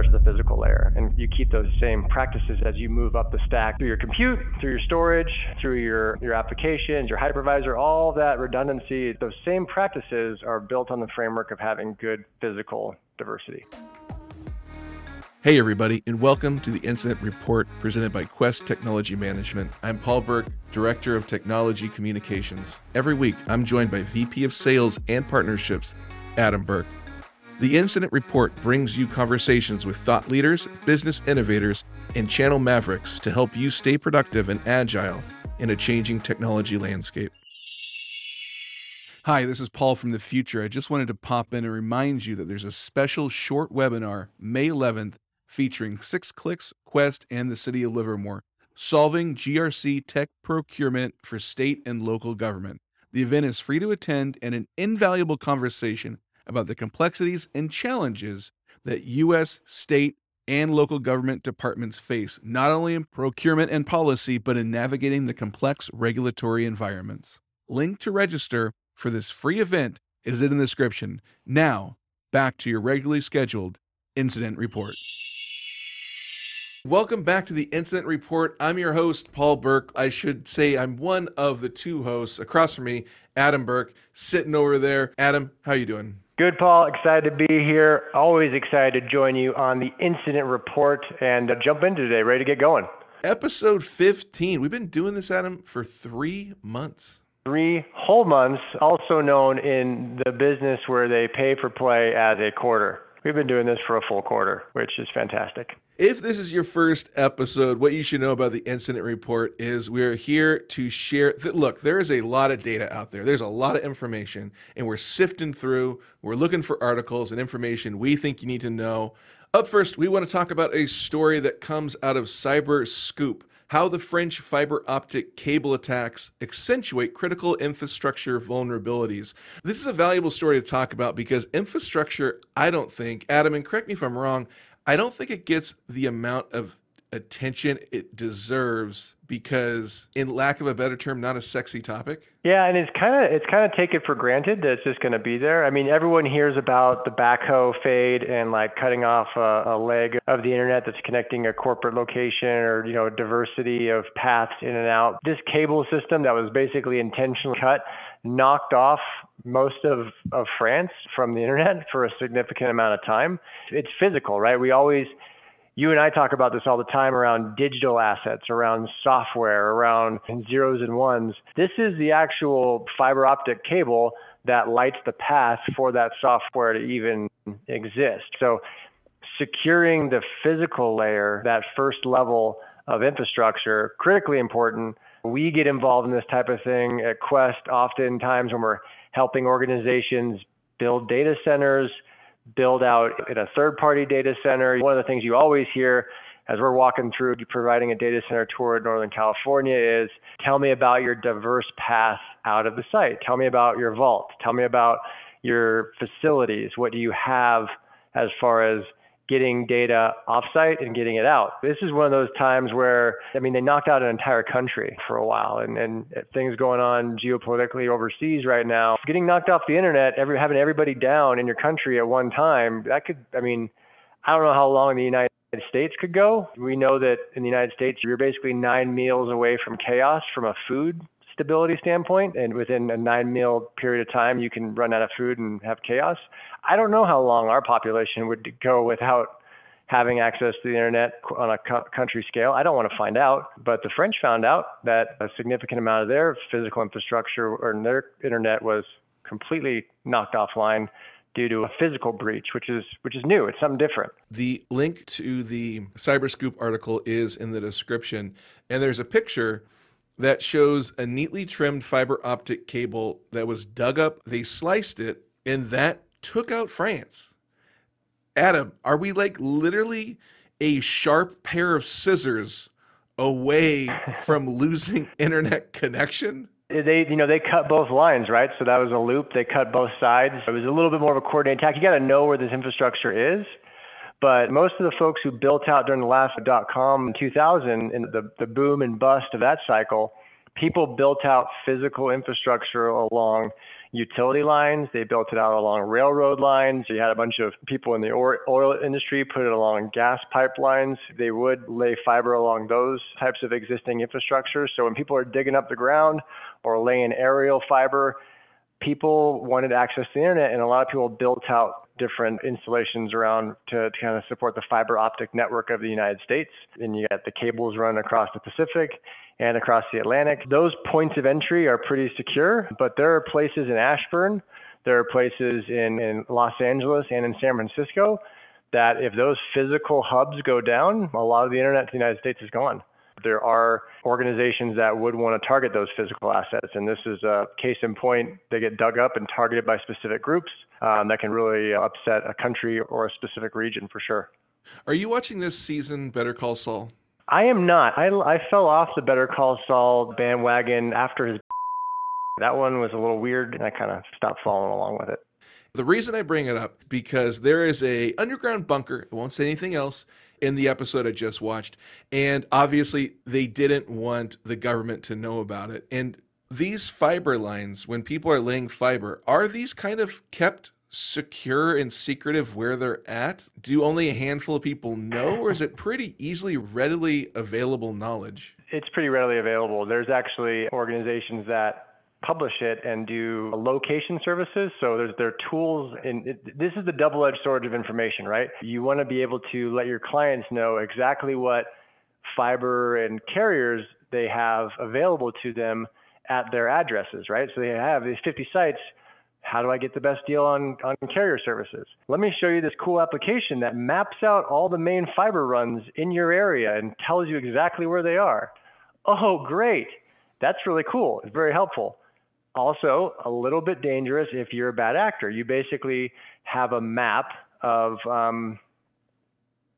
starts at the physical layer. And you keep those same practices as you move up the stack through your compute, through your storage, through your, your applications, your hypervisor, all that redundancy. Those same practices are built on the framework of having good physical diversity. Hey, everybody, and welcome to the Incident Report presented by Quest Technology Management. I'm Paul Burke, Director of Technology Communications. Every week, I'm joined by VP of Sales and Partnerships, Adam Burke. The Incident Report brings you conversations with thought leaders, business innovators, and channel mavericks to help you stay productive and agile in a changing technology landscape. Hi, this is Paul from the future. I just wanted to pop in and remind you that there's a special short webinar May 11th featuring Six Clicks, Quest, and the City of Livermore, solving GRC tech procurement for state and local government. The event is free to attend and an invaluable conversation about the complexities and challenges that U.S., state, and local government departments face, not only in procurement and policy, but in navigating the complex regulatory environments. Link to register for this free event is in the description. Now, back to your regularly scheduled incident report. Welcome back to the Incident Report. I'm your host, Paul Burke. I should say I'm one of the two hosts. Across from me, Adam Burke, sitting over there. Adam, how you doing? Good, Paul. Excited to be here. Always excited to join you on the Incident Report and uh, jump in today. Ready to get going. Episode 15. We've been doing this, Adam, for three months. Three whole months, also known in the business where they pay for play as a quarter. We've been doing this for a full quarter, which is fantastic. If this is your first episode, what you should know about the incident report is we're here to share. Look, there is a lot of data out there, there's a lot of information, and we're sifting through. We're looking for articles and information we think you need to know. Up first, we want to talk about a story that comes out of CyberScoop how the French fiber optic cable attacks accentuate critical infrastructure vulnerabilities. This is a valuable story to talk about because infrastructure, I don't think, Adam, and correct me if I'm wrong, I don't think it gets the amount of attention it deserves because in lack of a better term not a sexy topic. Yeah and it's kind of it's kind of taken for granted that it's just going to be there. I mean everyone hears about the backhoe fade and like cutting off a, a leg of the internet that's connecting a corporate location or you know diversity of paths in and out. This cable system that was basically intentionally cut knocked off most of, of France from the internet for a significant amount of time. It's physical, right? We always you and I talk about this all the time around digital assets, around software, around zeros and ones. This is the actual fiber optic cable that lights the path for that software to even exist. So, securing the physical layer, that first level of infrastructure, critically important. We get involved in this type of thing at Quest oftentimes when we're helping organizations build data centers build out in a third party data center. One of the things you always hear as we're walking through providing a data center tour in Northern California is tell me about your diverse path out of the site. Tell me about your vault. Tell me about your facilities. What do you have as far as getting data offsite and getting it out. This is one of those times where, I mean, they knocked out an entire country for a while and, and things going on geopolitically overseas right now. Getting knocked off the internet, every, having everybody down in your country at one time, that could, I mean, I don't know how long the United States could go. We know that in the United States, you're basically nine meals away from chaos from a food stability standpoint, and within a nine meal period of time, you can run out of food and have chaos. I don't know how long our population would go without having access to the internet on a country scale. I don't want to find out, but the French found out that a significant amount of their physical infrastructure or their internet was completely knocked offline due to a physical breach, which is which is new. It's something different. The link to the Cyberscoop article is in the description, and there's a picture that shows a neatly trimmed fiber optic cable that was dug up. They sliced it, and that took out France. Adam, are we like literally a sharp pair of scissors away from losing internet connection? They, you know, they cut both lines, right? So that was a loop. They cut both sides. It was a little bit more of a coordinated attack. You got to know where this infrastructure is. But most of the folks who built out during the last dot com in 2000 and the, the boom and bust of that cycle, people built out physical infrastructure along utility lines. They built it out along railroad lines. You had a bunch of people in the oil industry put it along gas pipelines. They would lay fiber along those types of existing infrastructure. So when people are digging up the ground or laying aerial fiber, people wanted access to the internet, and a lot of people built out different installations around to, to, kind of support the fiber optic network of the United States. And you got the cables run across the Pacific and across the Atlantic. Those points of entry are pretty secure, but there are places in Ashburn, there are places in, in Los Angeles and in San Francisco that if those physical hubs go down, a lot of the internet to the United States is gone there are organizations that would want to target those physical assets. And this is a case in point. They get dug up and targeted by specific groups um, that can really upset a country or a specific region for sure. Are you watching this season, Better Call Saul? I am not. I, I fell off the Better Call Saul bandwagon after his. That one was a little weird, and I kind of stopped following along with it. The reason I bring it up because there is a underground bunker. I won't say anything else in the episode I just watched. And obviously, they didn't want the government to know about it. And these fiber lines, when people are laying fiber, are these kind of kept secure and secretive where they're at? Do only a handful of people know, or is it pretty easily, readily available knowledge? It's pretty readily available. There's actually organizations that publish it and do location services. So there's their tools and this is the double-edged sword of information, right? You want to be able to let your clients know exactly what fiber and carriers they have available to them at their addresses, right? So they have these 50 sites. How do I get the best deal on, on carrier services? Let me show you this cool application that maps out all the main fiber runs in your area and tells you exactly where they are. Oh, great. That's really cool. It's very helpful also a little bit dangerous if you're a bad actor. You basically have a map of um,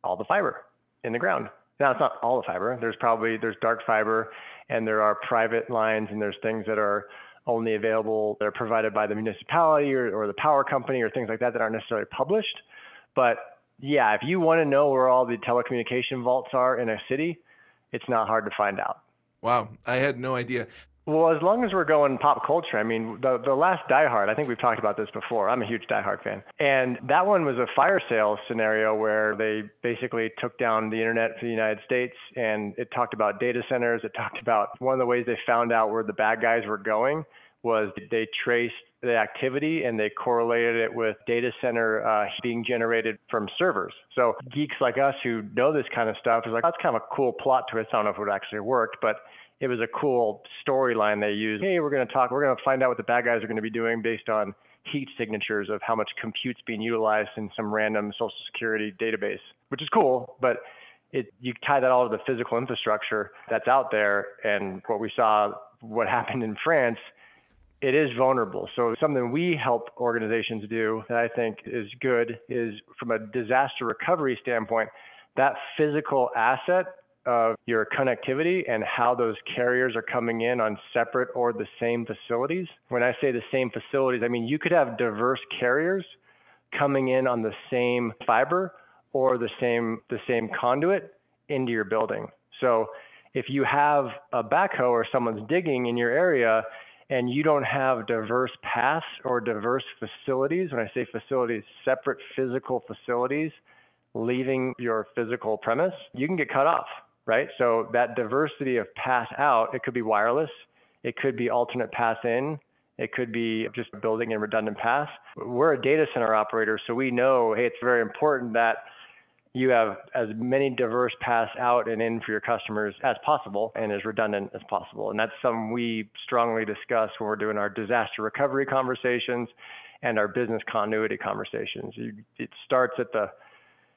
all the fiber in the ground. Now it's not all the fiber. There's probably there's dark fiber, and there are private lines, and there's things that are only available that are provided by the municipality or, or the power company or things like that that aren't necessarily published. But yeah, if you want to know where all the telecommunication vaults are in a city, it's not hard to find out. Wow, I had no idea. Well, as long as we're going pop culture, I mean, the the last Die Hard, I think we've talked about this before. I'm a huge Die Hard fan, and that one was a fire sale scenario where they basically took down the internet for the United States, and it talked about data centers. It talked about one of the ways they found out where the bad guys were going was they traced the activity and they correlated it with data center uh, being generated from servers. So geeks like us who know this kind of stuff is like that's kind of a cool plot twist. I don't know if it would actually work, but it was a cool storyline they used. Hey, we're going to talk, we're going to find out what the bad guys are going to be doing based on heat signatures of how much compute's being utilized in some random social security database, which is cool, but it, you tie that all to the physical infrastructure that's out there and what we saw, what happened in France, it is vulnerable. So something we help organizations do that I think is good is from a disaster recovery standpoint, that physical asset of your connectivity and how those carriers are coming in on separate or the same facilities. When I say the same facilities, I mean you could have diverse carriers coming in on the same fiber or the same the same conduit into your building. So if you have a backhoe or someone's digging in your area and you don't have diverse paths or diverse facilities, when I say facilities, separate physical facilities leaving your physical premise, you can get cut off right? So that diversity of path out, it could be wireless, it could be alternate path in, it could be just building in redundant paths. We're a data center operator, so we know, hey, it's very important that you have as many diverse paths out and in for your customers as possible and as redundant as possible. And that's something we strongly discuss when we're doing our disaster recovery conversations and our business continuity conversations. It starts at the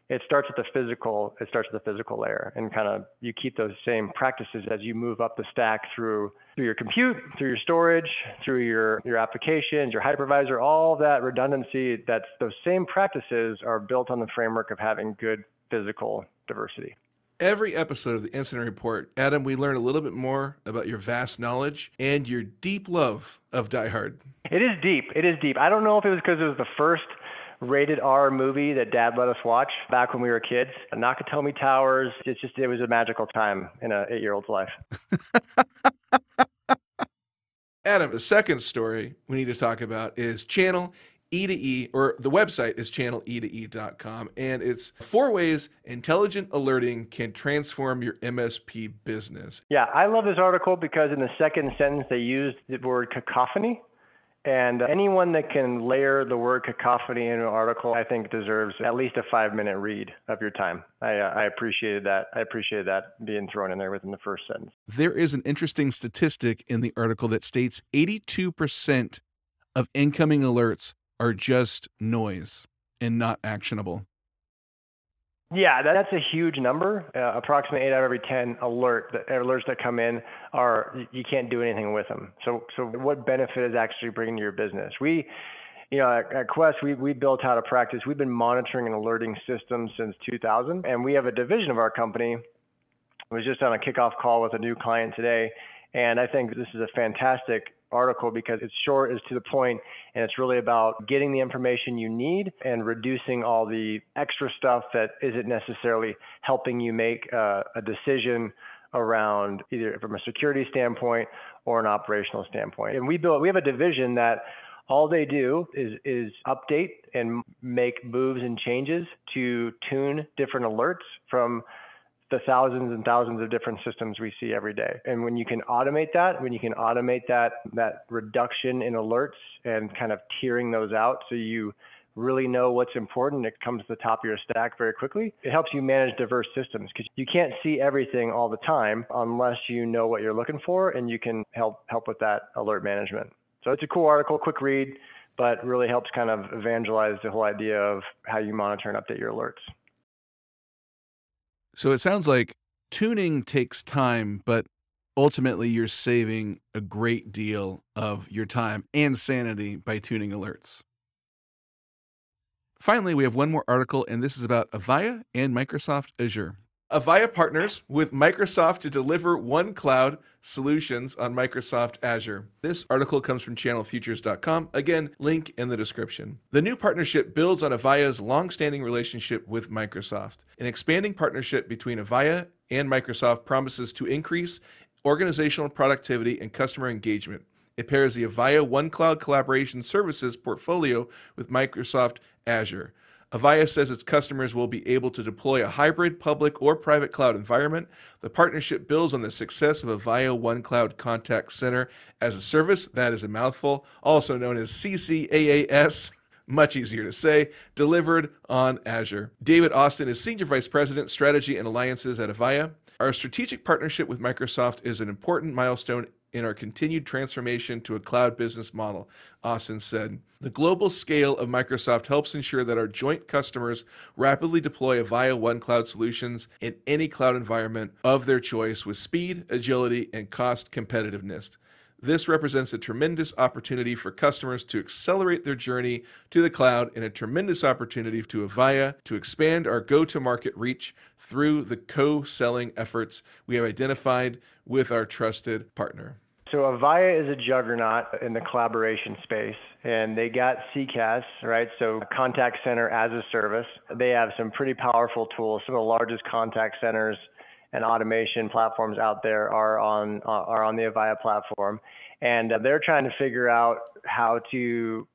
it starts at the physical it starts at the physical layer and kind of you keep those same practices as you move up the stack through through your compute through your storage through your your applications your hypervisor all that redundancy that's those same practices are built on the framework of having good physical diversity Every episode of the Incident Report, Adam, we learn a little bit more about your vast knowledge and your deep love of Die Hard. It is deep. It is deep. I don't know if it was because it was the first rated R movie that dad let us watch back when we were kids. Nakatomi Towers. It's just, it was a magical time in an eight year old's life. Adam, the second story we need to talk about is Channel E to E, or the website is channel-e2e.com, and it's four ways intelligent alerting can transform your MSP business. Yeah, I love this article because in the second sentence they use the word cacophony. And anyone that can layer the word cacophony in an article, I think deserves at least a five minute read of your time. I, uh, I appreciated that. I appreciated that being thrown in there within the first sentence. There is an interesting statistic in the article that states 82% of incoming alerts are just noise and not actionable. Yeah, that's a huge number. Uh, approximately eight out of every ten alert that, alerts that come in are you can't do anything with them. So, so what benefit is actually bringing to your business? We, you know, at, at Quest, we we built out a practice. We've been monitoring and alerting systems since 2000, and we have a division of our company. I was just on a kickoff call with a new client today, and I think this is a fantastic article because it's short, it's to the point, and it's really about getting the information you need and reducing all the extra stuff that isn't necessarily helping you make uh, a decision around either from a security standpoint or an operational standpoint. And we built we have a division that all they do is is update and make moves and changes to tune different alerts from the thousands and thousands of different systems we see every day. And when you can automate that, when you can automate that that reduction in alerts and kind of tiering those out so you really know what's important, it comes to the top of your stack very quickly. It helps you manage diverse systems because you can't see everything all the time unless you know what you're looking for and you can help help with that alert management. So it's a cool article, quick read, but really helps kind of evangelize the whole idea of how you monitor and update your alerts. So it sounds like tuning takes time, but ultimately you're saving a great deal of your time and sanity by tuning alerts. Finally, we have one more article, and this is about Avaya and Microsoft Azure. Avaya partners with Microsoft to deliver OneCloud solutions on Microsoft Azure. This article comes from channelfutures.com. Again, link in the description. The new partnership builds on Avaya's long-standing relationship with Microsoft. An expanding partnership between Avaya and Microsoft promises to increase organizational productivity and customer engagement. It pairs the Avaya OneCloud Collaboration Services portfolio with Microsoft Azure. Avaya says its customers will be able to deploy a hybrid public or private cloud environment. The partnership builds on the success of Avaya OneCloud Contact Center as a service, that is a mouthful, also known as CCaaS much easier to say, delivered on Azure. David Austin is Senior Vice President, Strategy and Alliances at Avaya. Our strategic partnership with Microsoft is an important milestone in our continued transformation to a cloud business model, Austin said. The global scale of Microsoft helps ensure that our joint customers rapidly deploy Avaya OneCloud solutions in any cloud environment of their choice with speed, agility, and cost competitiveness. This represents a tremendous opportunity for customers to accelerate their journey to the cloud and a tremendous opportunity to Avaya to expand our go to market reach through the co selling efforts we have identified with our trusted partner. So Avaya is a juggernaut in the collaboration space, and they got CCaaS, right? So contact center as a service. They have some pretty powerful tools. Some of the largest contact centers and automation platforms out there are on uh, are on the Avaya platform, and uh, they're trying to figure out how to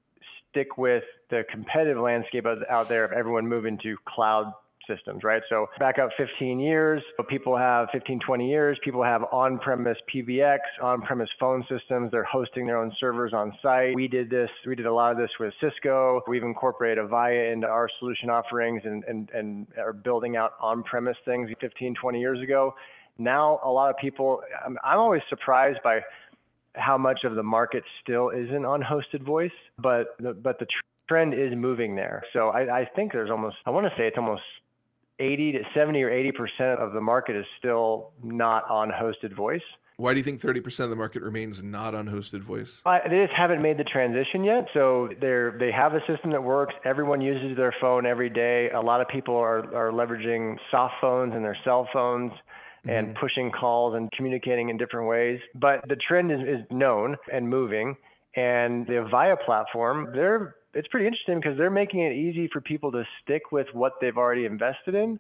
stick with the competitive landscape out there of everyone moving to cloud systems, right? So back up 15 years, people have 15, 20 years, people have on-premise PBX, on-premise phone systems. They're hosting their own servers on site. We did this, we did a lot of this with Cisco. We've incorporated Avaya into our solution offerings and, and, and are building out on-premise things 15, 20 years ago. Now, a lot of people, I'm, I'm always surprised by how much of the market still isn't on hosted voice, but the, but the trend is moving there. So I, I think there's almost, I want to say it's almost 80 to 70 or 80 percent of the market is still not on hosted voice. Why do you think 30% of the market remains not on hosted voice? They just haven't made the transition yet. So they're they have a system that works. Everyone uses their phone every day. A lot of people are are leveraging soft phones and their cell phones and mm-hmm. pushing calls and communicating in different ways. But the trend is, is known and moving. And the Avaya platform, they're it's pretty interesting because they're making it easy for people to stick with what they've already invested in,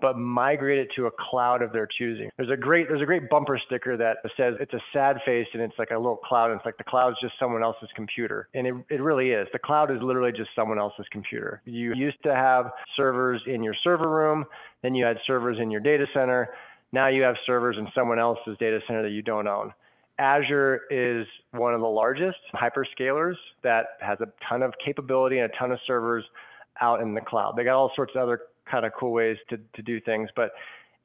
but migrate it to a cloud of their choosing. There's a great there's a great bumper sticker that says it's a sad face and it's like a little cloud and it's like the cloud's just someone else's computer. And it, it really is. The cloud is literally just someone else's computer. You used to have servers in your server room, then you had servers in your data center. Now you have servers in someone else's data center that you don't own. Azure is one of the largest hyperscalers that has a ton of capability and a ton of servers out in the cloud. They got all sorts of other kind of cool ways to, to do things, but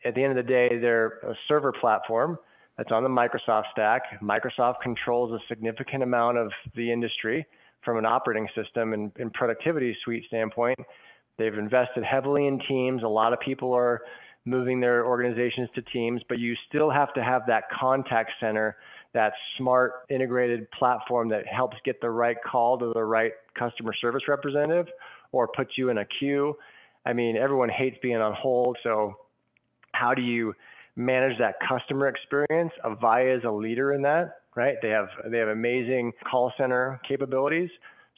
at the end of the day, they're a server platform that's on the Microsoft stack. Microsoft controls a significant amount of the industry from an operating system and, and productivity suite standpoint. They've invested heavily in teams. A lot of people are moving their organizations to teams, but you still have to have that contact center that smart integrated platform that helps get the right call to the right customer service representative or puts you in a queue. I mean, everyone hates being on hold. So, how do you manage that customer experience? Avaya is a leader in that, right? They have they have amazing call center capabilities.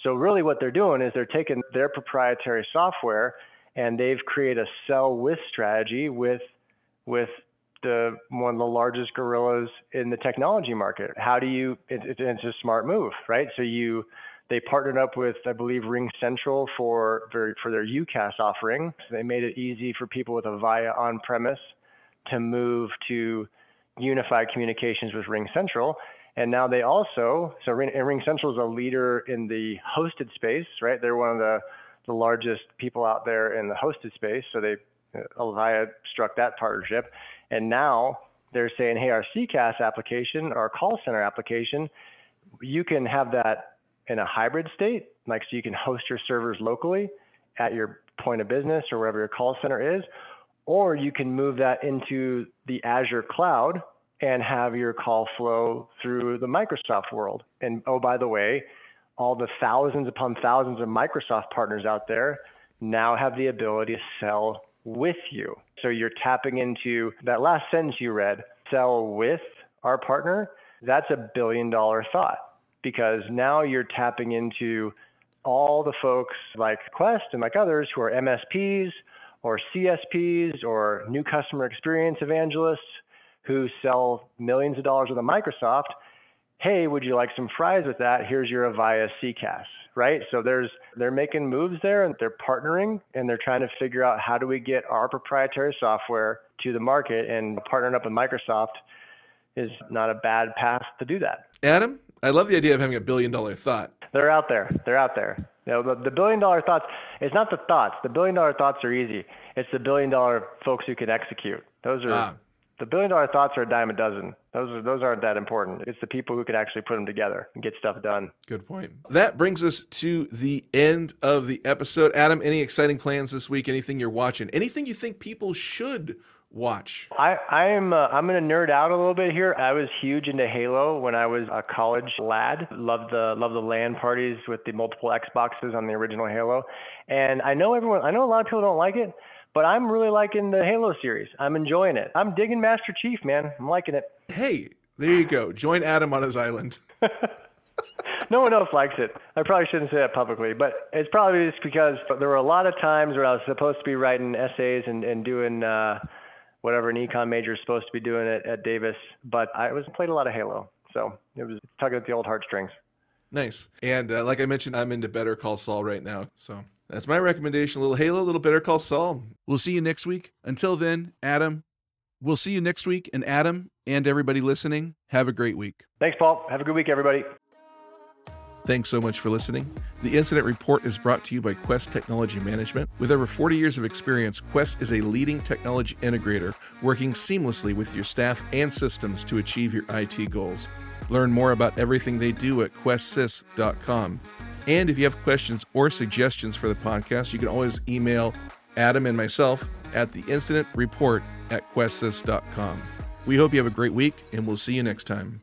So really what they're doing is they're taking their proprietary software and they've created a sell with strategy with with the one of the largest gorillas in the technology market. How do you? It, it, it's a smart move, right? So you they partnered up with I believe RingCentral for for, for their UCaaS offering. So they made it easy for people with Avaya on premise to move to unified communications with RingCentral. And now they also so Ring, RingCentral is a leader in the hosted space, right? They're one of the the largest people out there in the hosted space. So they Avaya struck that partnership. And now they're saying, hey, our CCaaS application, our call center application, you can have that in a hybrid state, like so you can host your servers locally at your point of business or wherever your call center is, or you can move that into the Azure cloud and have your call flow through the Microsoft world. And oh, by the way, all the thousands upon thousands of Microsoft partners out there now have the ability to sell with you. So you're tapping into that last sentence you read, sell with our partner. That's a billion dollar thought because now you're tapping into all the folks like Quest and like others who are MSPs or CSPs or new customer experience evangelists who sell millions of dollars with Microsoft. Hey, would you like some fries with that? Here's your Avaya CCaaS right? So there's they're making moves there and they're partnering and they're trying to figure out how do we get our proprietary software to the market and partnering up with Microsoft is not a bad path to do that. Adam, I love the idea of having a billion dollar thought. They're out there. They're out there. You know, the, the billion dollar thoughts, it's not the thoughts. The billion dollar thoughts are easy. It's the billion dollar folks who can execute. Those are ah. The billion dollar thoughts are a dime a dozen. Those are those aren't that important. It's the people who can actually put them together and get stuff done. Good point. That brings us to the end of the episode. Adam, any exciting plans this week? Anything you're watching? Anything you think people should watch? I I'm uh, I'm gonna nerd out a little bit here. I was huge into Halo when I was a college lad. Loved the loved the LAN parties with the multiple Xboxes on the original Halo. And I know everyone. I know a lot of people don't like it. But I'm really liking the Halo series. I'm enjoying it. I'm digging Master Chief, man. I'm liking it. Hey, there you go. Join Adam on his island. no one else likes it. I probably shouldn't say that publicly, but it's probably just because there were a lot of times where I was supposed to be writing essays and, and doing uh, whatever an econ major is supposed to be doing at, at Davis, but I was played a lot of Halo, so it was tugging at the old heartstrings. Nice. And uh, like I mentioned, I'm into Better Call Saul right now, so that's my recommendation. A little Halo, a little Better Call Saul. We'll see you next week. Until then, Adam, we'll see you next week. And Adam and everybody listening, have a great week. Thanks, Paul. Have a good week, everybody. Thanks so much for listening. The Incident Report is brought to you by Quest Technology Management. With over 40 years of experience, Quest is a leading technology integrator working seamlessly with your staff and systems to achieve your IT goals. Learn more about everything they do at questsys.com. And if you have questions or suggestions for the podcast, you can always email Adam and myself at the incident report at questsys.com. We hope you have a great week, and we'll see you next time.